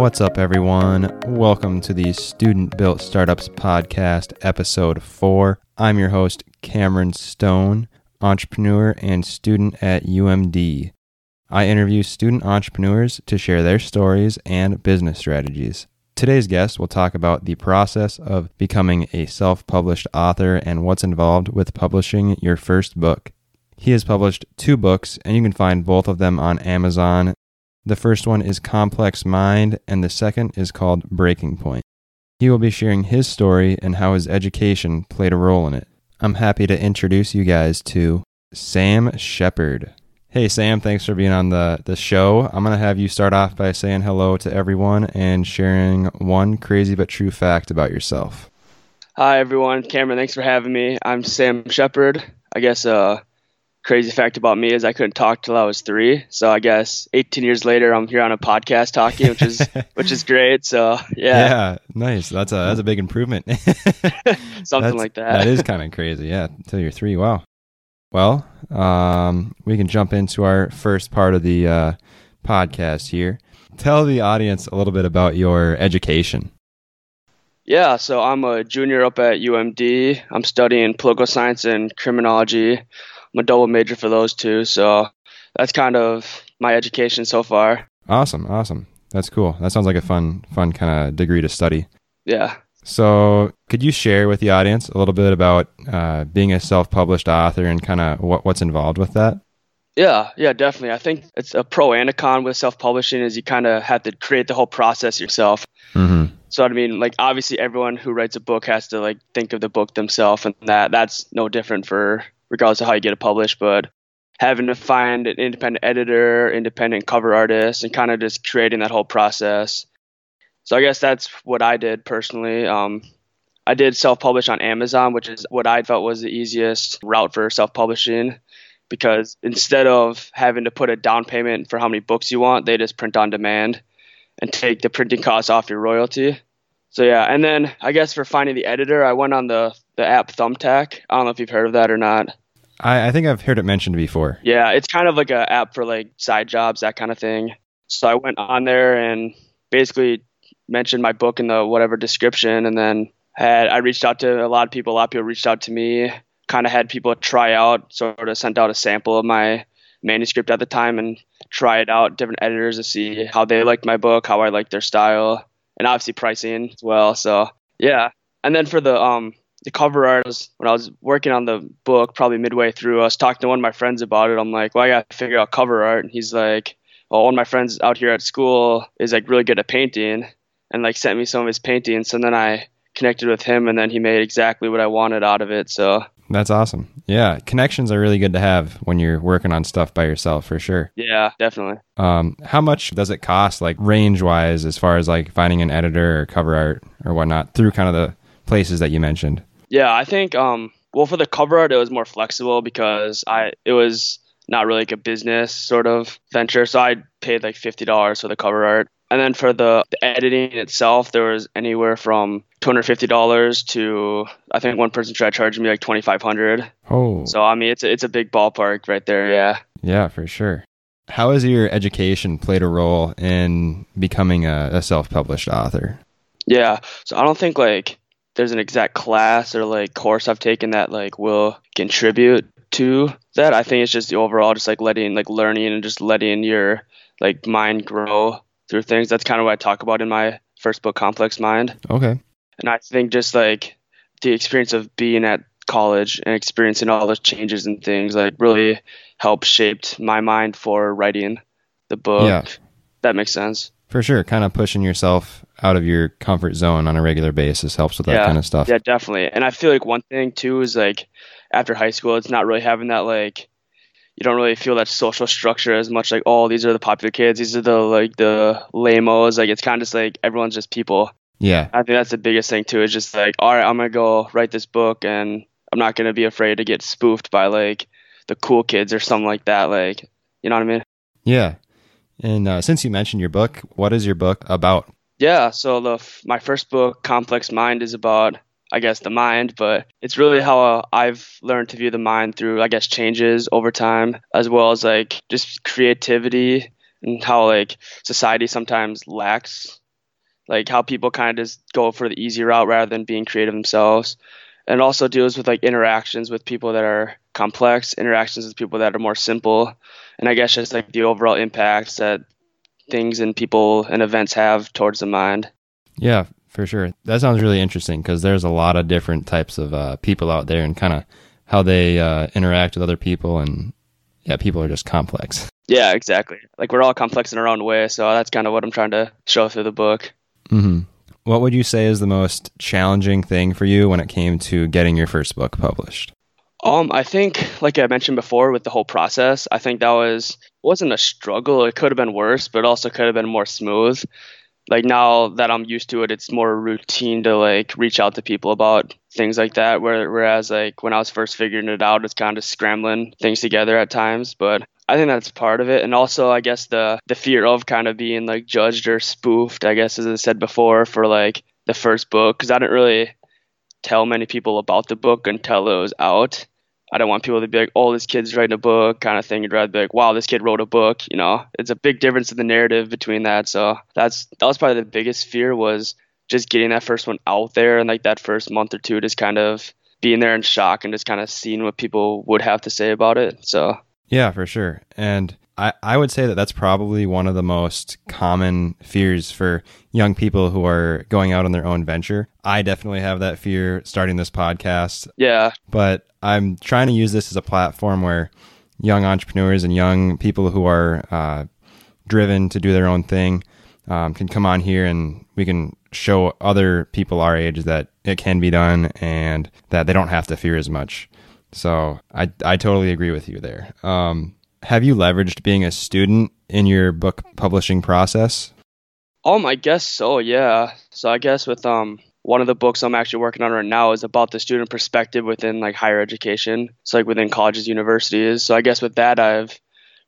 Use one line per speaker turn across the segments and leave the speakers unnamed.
What's up, everyone? Welcome to the Student Built Startups Podcast, episode four. I'm your host, Cameron Stone, entrepreneur and student at UMD. I interview student entrepreneurs to share their stories and business strategies. Today's guest will talk about the process of becoming a self published author and what's involved with publishing your first book. He has published two books, and you can find both of them on Amazon. The first one is Complex Mind, and the second is called Breaking Point. He will be sharing his story and how his education played a role in it. I'm happy to introduce you guys to Sam Shepard. Hey, Sam, thanks for being on the, the show. I'm going to have you start off by saying hello to everyone and sharing one crazy but true fact about yourself.
Hi, everyone. Cameron, thanks for having me. I'm Sam Shepard. I guess uh, crazy fact about me is I couldn't talk till I was three. So I guess 18 years later, I'm here on a podcast talking, which is which is great. So yeah,
yeah, nice. That's a that's a big improvement.
something like that.
that is kind of crazy. Yeah, until you're three. Wow. Well, um, we can jump into our first part of the uh, podcast here. Tell the audience a little bit about your education.
Yeah, so I'm a junior up at UMD. I'm studying political science and criminology. I'm a double major for those two. So that's kind of my education so far.
Awesome, awesome. That's cool. That sounds like a fun, fun kind of degree to study.
Yeah.
So, could you share with the audience a little bit about uh, being a self-published author and kind of what, what's involved with that?
Yeah, yeah, definitely. I think it's a pro and a con with self-publishing is you kind of have to create the whole process yourself.
Mm-hmm.
So I mean, like obviously everyone who writes a book has to like think of the book themselves, and that that's no different for regardless of how you get it published. But having to find an independent editor, independent cover artist, and kind of just creating that whole process. So I guess that's what I did personally. Um, I did self-publish on Amazon, which is what I felt was the easiest route for self-publishing because instead of having to put a down payment for how many books you want, they just print on demand and take the printing costs off your royalty. So yeah, and then I guess for finding the editor, I went on the the app Thumbtack. I don't know if you've heard of that or not.
I, I think I've heard it mentioned before.
Yeah, it's kind of like an app for like side jobs, that kind of thing. So I went on there and basically mentioned my book in the whatever description, and then had I reached out to a lot of people. A lot of people reached out to me. Kind of had people try out, sort of sent out a sample of my manuscript at the time and try it out, different editors to see how they liked my book, how I liked their style, and obviously pricing as well. So yeah, and then for the um the cover art was when I was working on the book, probably midway through, I was talking to one of my friends about it. I'm like, well, I got to figure out cover art, and he's like, well, one of my friends out here at school is like really good at painting, and like sent me some of his paintings, and then I connected with him, and then he made exactly what I wanted out of it. So
That's awesome. Yeah, connections are really good to have when you're working on stuff by yourself, for sure.
yeah, definitely.
Um, how much does it cost, like range wise, as far as like finding an editor or cover art or whatnot through kind of the places that you mentioned?
Yeah, I think um well for the cover art it was more flexible because I it was not really like a business sort of venture, so I paid like fifty dollars for the cover art. And then for the, the editing itself, there was anywhere from two hundred fifty dollars to I think one person tried charging me like twenty five hundred.
Oh,
So I mean it's a, it's a big ballpark right there. Yeah.
yeah, for sure. How has your education played a role in becoming a, a self-published author?
Yeah. So I don't think like there's an exact class or like course I've taken that like will contribute to that. I think it's just the overall just like letting like learning and just letting your like mind grow through things. That's kind of what I talk about in my first book, Complex Mind.
Okay.
And I think just like the experience of being at college and experiencing all those changes and things like really helped shaped my mind for writing the book.
Yeah.
That makes sense.
For sure. Kind of pushing yourself out of your comfort zone on a regular basis helps with that
yeah,
kind of stuff.
Yeah, definitely. And I feel like one thing too is like after high school, it's not really having that like you don't really feel that social structure as much. Like, oh, these are the popular kids. These are the like the lamos. Like, it's kind of just like everyone's just people.
Yeah.
I think that's the biggest thing too. Is just like, all right, I'm gonna go write this book, and I'm not gonna be afraid to get spoofed by like the cool kids or something like that. Like, you know what I mean?
Yeah. And uh, since you mentioned your book, what is your book about?
Yeah. So the f- my first book, Complex Mind, is about I guess the mind, but it's really how uh, I've learned to view the mind through I guess changes over time, as well as like just creativity and how like society sometimes lacks like how people kind of just go for the easy route rather than being creative themselves. And also deals with like interactions with people that are complex, interactions with people that are more simple, and I guess just like the overall impacts that things and people and events have towards the mind.
Yeah, for sure. That sounds really interesting because there's a lot of different types of uh, people out there and kind of how they uh, interact with other people. And yeah, people are just complex.
Yeah, exactly. Like we're all complex in our own way. So that's kind of what I'm trying to show through the book.
Mm-hmm. What would you say is the most challenging thing for you when it came to getting your first book published?
Um, I think, like I mentioned before, with the whole process, I think that was wasn't a struggle. It could have been worse, but also could have been more smooth. Like now that I'm used to it, it's more routine to like reach out to people about things like that. Whereas like when I was first figuring it out, it's kind of scrambling things together at times. But I think that's part of it, and also I guess the the fear of kind of being like judged or spoofed. I guess as I said before, for like the first book, because I didn't really tell many people about the book until it was out. I don't want people to be like, "Oh, this kid's writing a book," kind of thing. You'd rather be like, "Wow, this kid wrote a book." You know, it's a big difference in the narrative between that. So that's that was probably the biggest fear was just getting that first one out there and like that first month or two, just kind of being there in shock and just kind of seeing what people would have to say about it. So
yeah, for sure. And I, I would say that that's probably one of the most common fears for young people who are going out on their own venture. I definitely have that fear starting this podcast.
Yeah.
But I'm trying to use this as a platform where young entrepreneurs and young people who are uh, driven to do their own thing um, can come on here and we can show other people our age that it can be done and that they don't have to fear as much. So I, I totally agree with you there. Um, have you leveraged being a student in your book publishing process?
Um, I guess so. Yeah. So I guess with um one of the books I'm actually working on right now is about the student perspective within like higher education. So like within colleges, universities. So I guess with that I've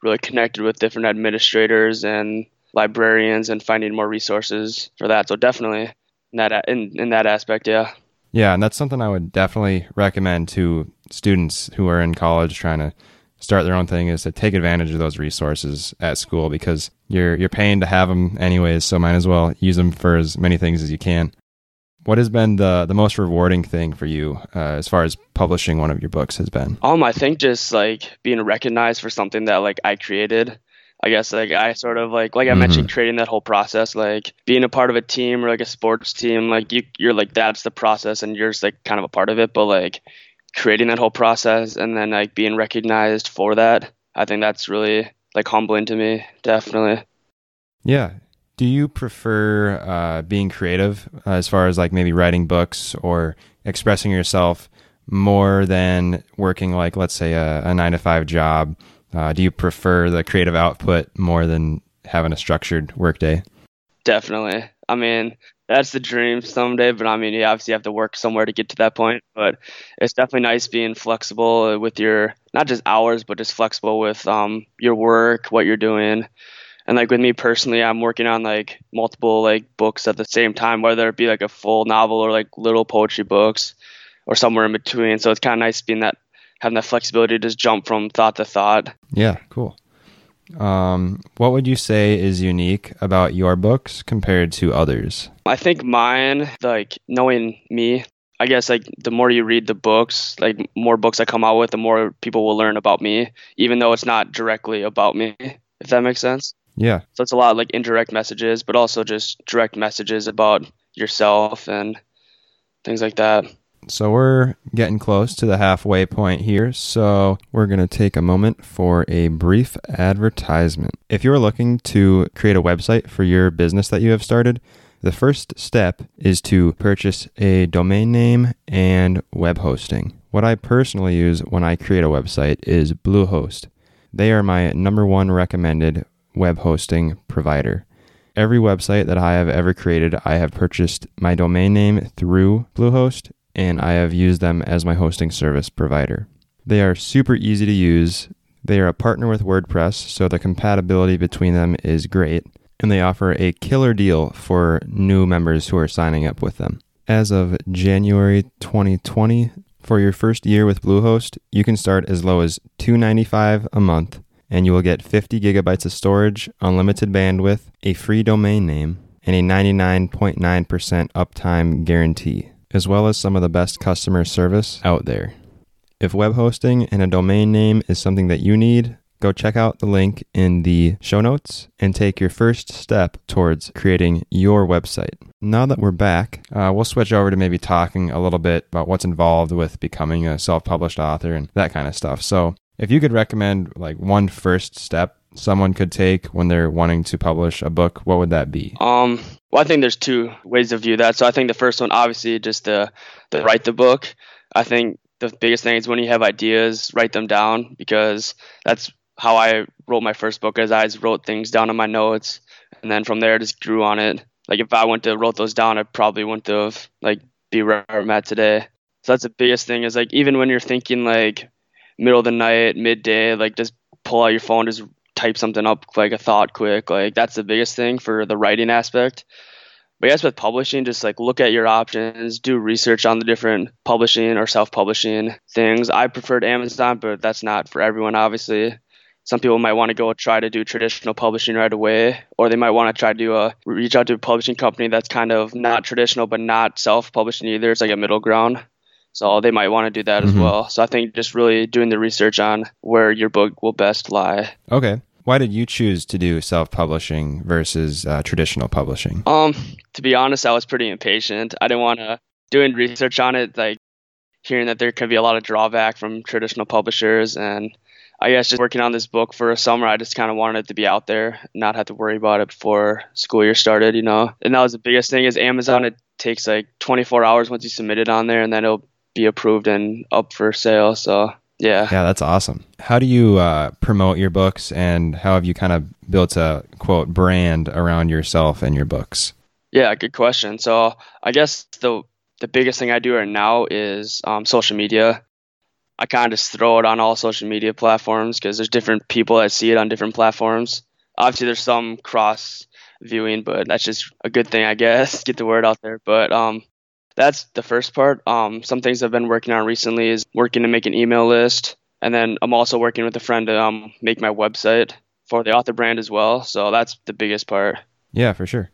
really connected with different administrators and librarians and finding more resources for that. So definitely in that in in that aspect, yeah.
Yeah, and that's something I would definitely recommend to students who are in college trying to start their own thing is to take advantage of those resources at school because you're you're paying to have them anyways, so might as well use them for as many things as you can. What has been the the most rewarding thing for you uh, as far as publishing one of your books has been?
Um, I think just like being recognized for something that like I created. I guess like I sort of like like I mm-hmm. mentioned creating that whole process, like being a part of a team or like a sports team, like you you're like that's the process and you're just like kind of a part of it, but like creating that whole process and then like being recognized for that i think that's really like humbling to me definitely.
Yeah. Do you prefer uh, being creative uh, as far as like maybe writing books or expressing yourself more than working like let's say a, a nine to five job? Uh, do you prefer the creative output more than having a structured workday?
Definitely. I mean that's the dream someday. But I mean, you obviously have to work somewhere to get to that point. But it's definitely nice being flexible with your not just hours, but just flexible with um your work, what you're doing. And like with me personally, I'm working on like multiple like books at the same time, whether it be like a full novel or like little poetry books or somewhere in between. So it's kind of nice being that having that flexibility to just jump from thought to thought.
Yeah, cool. Um, what would you say is unique about your books compared to others?
I think mine, like knowing me, I guess like the more you read the books, like more books I come out with, the more people will learn about me, even though it's not directly about me, if that makes sense.
Yeah.
So it's a lot like indirect messages, but also just direct messages about yourself and things like that.
So we're getting close to the halfway point here, so we're going to take a moment for a brief advertisement. If you're looking to create a website for your business that you have started, the first step is to purchase a domain name and web hosting. What I personally use when I create a website is Bluehost. They are my number one recommended web hosting provider. Every website that I have ever created, I have purchased my domain name through Bluehost and I have used them as my hosting service provider. They are super easy to use. They are a partner with WordPress, so the compatibility between them is great, and they offer a killer deal for new members who are signing up with them. As of January 2020, for your first year with Bluehost, you can start as low as $2.95 a month, and you will get 50 gigabytes of storage, unlimited bandwidth, a free domain name, and a 99.9% uptime guarantee, as well as some of the best customer service out there. If web hosting and a domain name is something that you need, go check out the link in the show notes and take your first step towards creating your website. Now that we're back, uh, we'll switch over to maybe talking a little bit about what's involved with becoming a self published author and that kind of stuff. So, if you could recommend like one first step someone could take when they're wanting to publish a book, what would that be?
Um, well, I think there's two ways to view that. So I think the first one, obviously, just to, to write the book. I think the biggest thing is when you have ideas, write them down because that's how I wrote my first book. As I just wrote things down in my notes, and then from there, just grew on it. Like if I went to wrote those down, I probably wouldn't have like be where I'm at today. So that's the biggest thing is like even when you're thinking like middle of the night, midday, like just pull out your phone, just type something up like a thought quick. Like that's the biggest thing for the writing aspect. But I guess with publishing, just like look at your options, do research on the different publishing or self-publishing things. I preferred Amazon, but that's not for everyone, obviously. Some people might want to go try to do traditional publishing right away, or they might want to try to do a reach out to a publishing company that's kind of not traditional but not self-publishing either. It's like a middle ground. So they might want to do that mm-hmm. as well. So I think just really doing the research on where your book will best lie.
Okay. Why did you choose to do self-publishing versus uh, traditional publishing?
Um, to be honest, I was pretty impatient. I didn't want to doing research on it, like hearing that there could be a lot of drawback from traditional publishers, and I guess just working on this book for a summer, I just kind of wanted it to be out there, not have to worry about it before school year started, you know. And that was the biggest thing is Amazon. It takes like 24 hours once you submit it on there, and then it'll be approved and up for sale. So yeah.
Yeah, that's awesome. How do you uh, promote your books and how have you kind of built a quote brand around yourself and your books?
Yeah, good question. So I guess the the biggest thing I do right now is um, social media. I kind of just throw it on all social media platforms because there's different people that see it on different platforms. Obviously, there's some cross viewing, but that's just a good thing, I guess. Get the word out there. But um, that's the first part. Um, some things I've been working on recently is working to make an email list, and then I'm also working with a friend to um, make my website for the author brand as well. So that's the biggest part.
Yeah, for sure.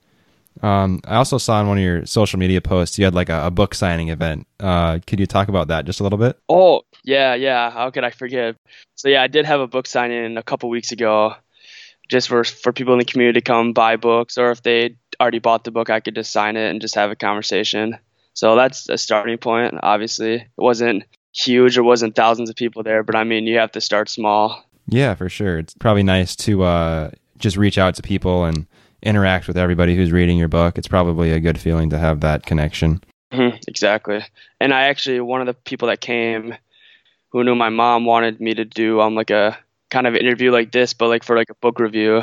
Um, I also saw in one of your social media posts you had like a, a book signing event. Uh, could you talk about that just a little bit?
Oh yeah, yeah. How could I forget? So yeah, I did have a book signing a couple weeks ago, just for for people in the community to come buy books, or if they already bought the book, I could just sign it and just have a conversation. So that's a starting point. Obviously, it wasn't huge. It wasn't thousands of people there, but I mean, you have to start small.
Yeah, for sure. It's probably nice to uh, just reach out to people and interact with everybody who's reading your book. It's probably a good feeling to have that connection.
Mm-hmm, exactly. And I actually, one of the people that came who knew my mom wanted me to do um like a kind of interview like this, but like for like a book review.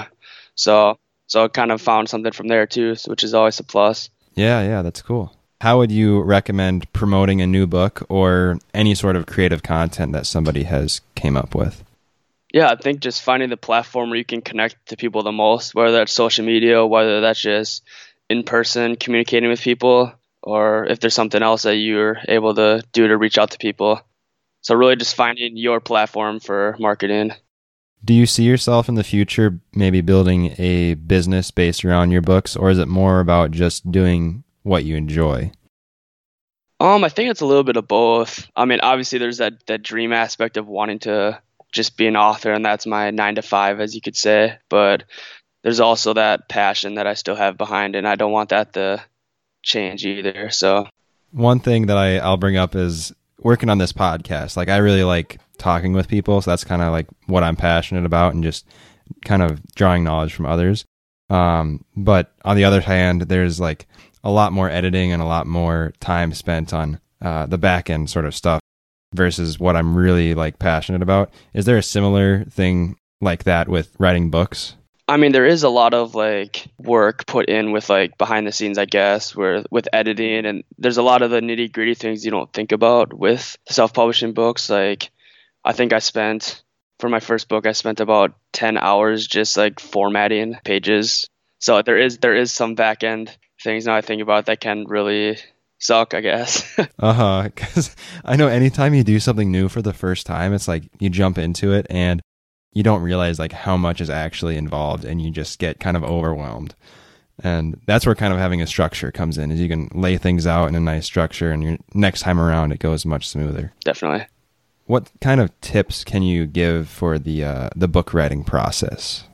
So so I kind of found something from there too, which is always a plus.
Yeah, yeah, that's cool how would you recommend promoting a new book or any sort of creative content that somebody has came up with?
Yeah, I think just finding the platform where you can connect to people the most, whether that's social media, whether that's just in person communicating with people, or if there's something else that you're able to do to reach out to people. So really just finding your platform for marketing.
Do you see yourself in the future maybe building a business based around your books or is it more about just doing what you enjoy?
Um, I think it's a little bit of both. I mean, obviously, there's that that dream aspect of wanting to just be an author, and that's my nine to five, as you could say. But there's also that passion that I still have behind it, and I don't want that to change either. So,
one thing that I I'll bring up is working on this podcast. Like, I really like talking with people, so that's kind of like what I'm passionate about, and just kind of drawing knowledge from others. Um, but on the other hand, there's like a lot more editing and a lot more time spent on uh, the back end sort of stuff versus what I'm really like passionate about. Is there a similar thing like that with writing books?
I mean, there is a lot of like work put in with like behind the scenes, I guess, where with editing and there's a lot of the nitty gritty things you don't think about with self publishing books. Like, I think I spent for my first book, I spent about 10 hours just like formatting pages. So there is there is some back end things now I think about that can really suck, I guess.
uh huh. Because I know anytime you do something new for the first time, it's like you jump into it and you don't realize like how much is actually involved, and you just get kind of overwhelmed. And that's where kind of having a structure comes in, is you can lay things out in a nice structure, and your next time around it goes much smoother.
Definitely.
What kind of tips can you give for the uh, the book writing process?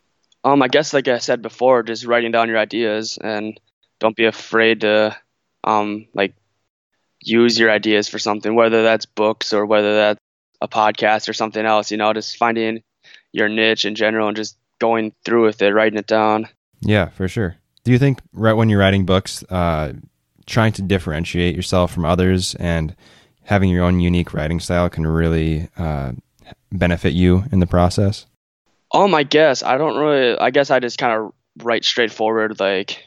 Um, I guess like I said before, just writing down your ideas and don't be afraid to um like use your ideas for something, whether that's books or whether that's a podcast or something else. You know, just finding your niche in general and just going through with it, writing it down.
Yeah, for sure. Do you think right when you're writing books, uh, trying to differentiate yourself from others and having your own unique writing style can really uh, benefit you in the process?
Um, I guess I don't really. I guess I just kind of write straightforward. Like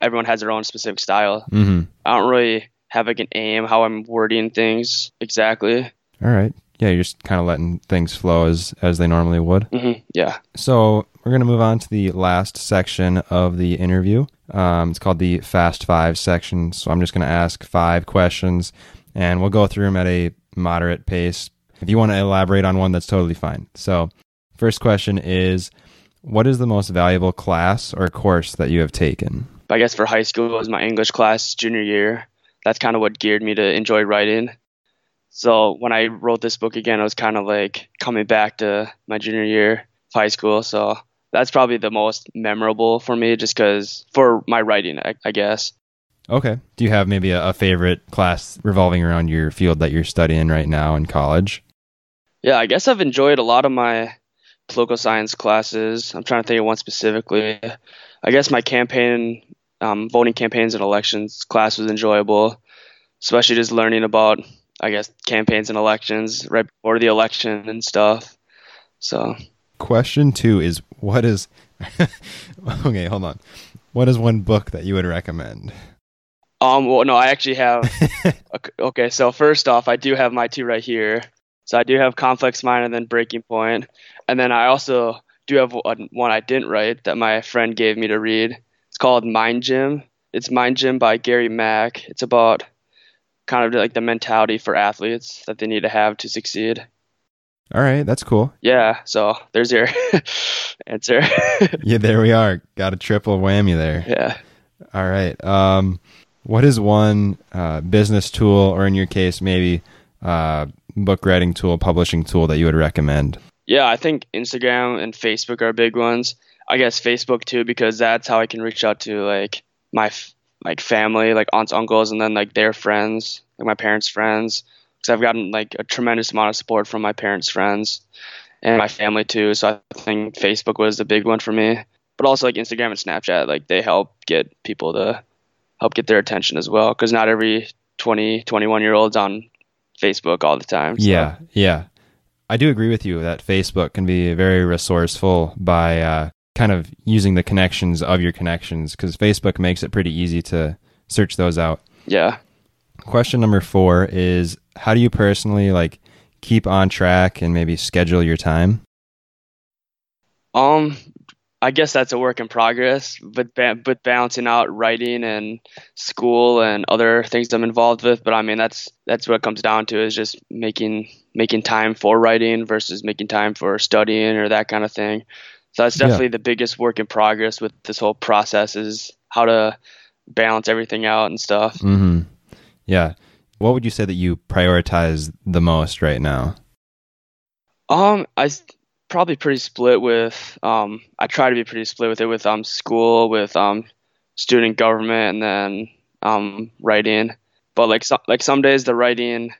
everyone has their own specific style.
Mm-hmm.
I don't really have like an aim how I'm wording things exactly.
All right. Yeah, you're just kind of letting things flow as as they normally would.
hmm Yeah.
So we're going to move on to the last section of the interview. Um, it's called the Fast Five section. So I'm just going to ask five questions, and we'll go through them at a moderate pace. If you want to elaborate on one, that's totally fine. So, first question is, what is the most valuable class or course that you have taken?
I guess for high school it was my English class junior year. That's kind of what geared me to enjoy writing. So when I wrote this book again, it was kind of like coming back to my junior year of high school. So that's probably the most memorable for me, just because for my writing, I, I guess.
Okay. Do you have maybe a, a favorite class revolving around your field that you're studying right now in college?
Yeah, I guess I've enjoyed a lot of my political science classes. I'm trying to think of one specifically. I guess my campaign, um, voting campaigns and elections class was enjoyable, especially just learning about, I guess, campaigns and elections right before the election and stuff. So,
Question two is what is okay, hold on. What is one book that you would recommend?
um, well, no, I actually have. okay, so first off, I do have my two right here. So I do have Complex Mind and then Breaking Point, and then I also do have one I didn't write that my friend gave me to read. It's called Mind Gym. It's Mind Gym by Gary Mack. It's about kind of like the mentality for athletes that they need to have to succeed.
All right, that's cool.
Yeah, so there's your answer.
Yeah, there we are. Got a triple whammy there.
yeah.
All right. Um, what is one uh, business tool, or in your case, maybe uh, book writing tool, publishing tool that you would recommend?
Yeah, I think Instagram and Facebook are big ones. I guess Facebook too because that's how I can reach out to like my like family, like aunts, uncles, and then like their friends, like my parents' friends. Because I've gotten like a tremendous amount of support from my parents' friends and my family too. So I think Facebook was the big one for me. But also like Instagram and Snapchat, like they help get people to help get their attention as well. Because not every 20, 21 year olds on Facebook all the time. so-
Yeah, yeah. I do agree with you that Facebook can be very resourceful by uh, kind of using the connections of your connections because Facebook makes it pretty easy to search those out.
Yeah.
Question number four is how do you personally like keep on track and maybe schedule your time?
Um, I guess that's a work in progress, but ba- but balancing out writing and school and other things I'm involved with. But I mean, that's that's what it comes down to is just making making time for writing versus making time for studying or that kind of thing. So that's
Yeah.
definitely the biggest work in progress with this whole process is how to balance everything out and stuff.
Mm-hmm. Yeah. What would you say that you prioritize the most right now?
Um, I probably pretty split with um. I try to be pretty split with it with um school, with um student government, and then um writing. But like some like some days the writing,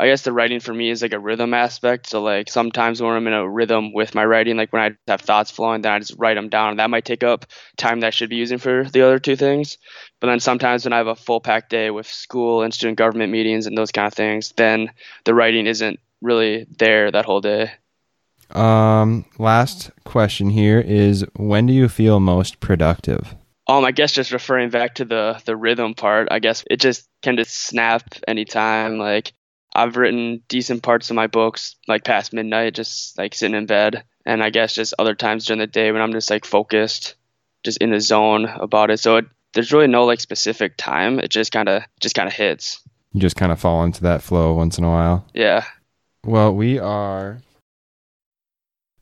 I guess the writing for me is like a rhythm aspect. So like sometimes when I'm in a rhythm with my writing, like when I have thoughts flowing, then I just write them down. That might take up time that I should be using for the other two things. But then sometimes when I have a full packed day with school and student government meetings and those kind of things, then the writing isn't really there that whole day.
Um, last question here is when do you feel most productive?
Um, I guess just referring back to the the rhythm part, I guess it just can just snap anytime. Like I've written decent parts of my books like past midnight, just like sitting in bed, and I guess just other times during the day when I'm just like focused, just in the zone about it. So it, there's really no like specific time. It just kind of just kind of hits.
You just kind of fall into that flow once in a while.
Yeah.
Well, we are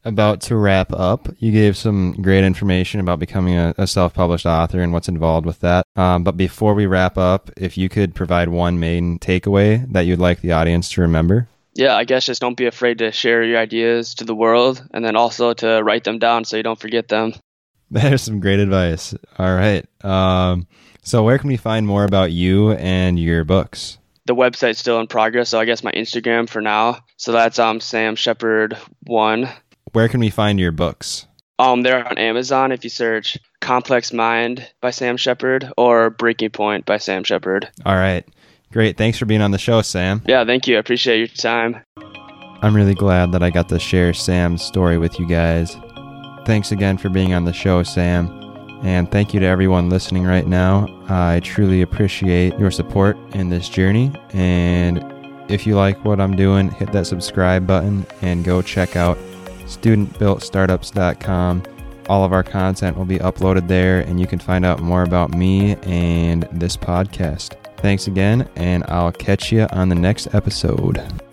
about to wrap up. You gave some great information about becoming a, a self published author and what's involved with that. Um, but before we wrap up, if you could provide one main takeaway that you'd like the audience to remember.
Yeah, I guess just don't be afraid to share your ideas to the world and then also to write them down so you don't forget them.
That is some great advice. All right. Um, so, where can we find more about you and your books?
The website's still in progress, so I guess my Instagram for now. So that's um Sam Shepard one.
Where can we find your books?
Um, they're on Amazon if you search Complex Mind by Sam Shepard or Breaking Point by Sam Shepard.
All right. Great. Thanks for being on the show, Sam.
Yeah, thank you. I appreciate your time.
I'm really glad that I got to share Sam's story with you guys. Thanks again for being on the show, Sam. And thank you to everyone listening right now. I truly appreciate your support in this journey. And if you like what I'm doing, hit that subscribe button and go check out studentbuiltstartups.com. All of our content will be uploaded there, and you can find out more about me and this podcast. Thanks again, and I'll catch you on the next episode.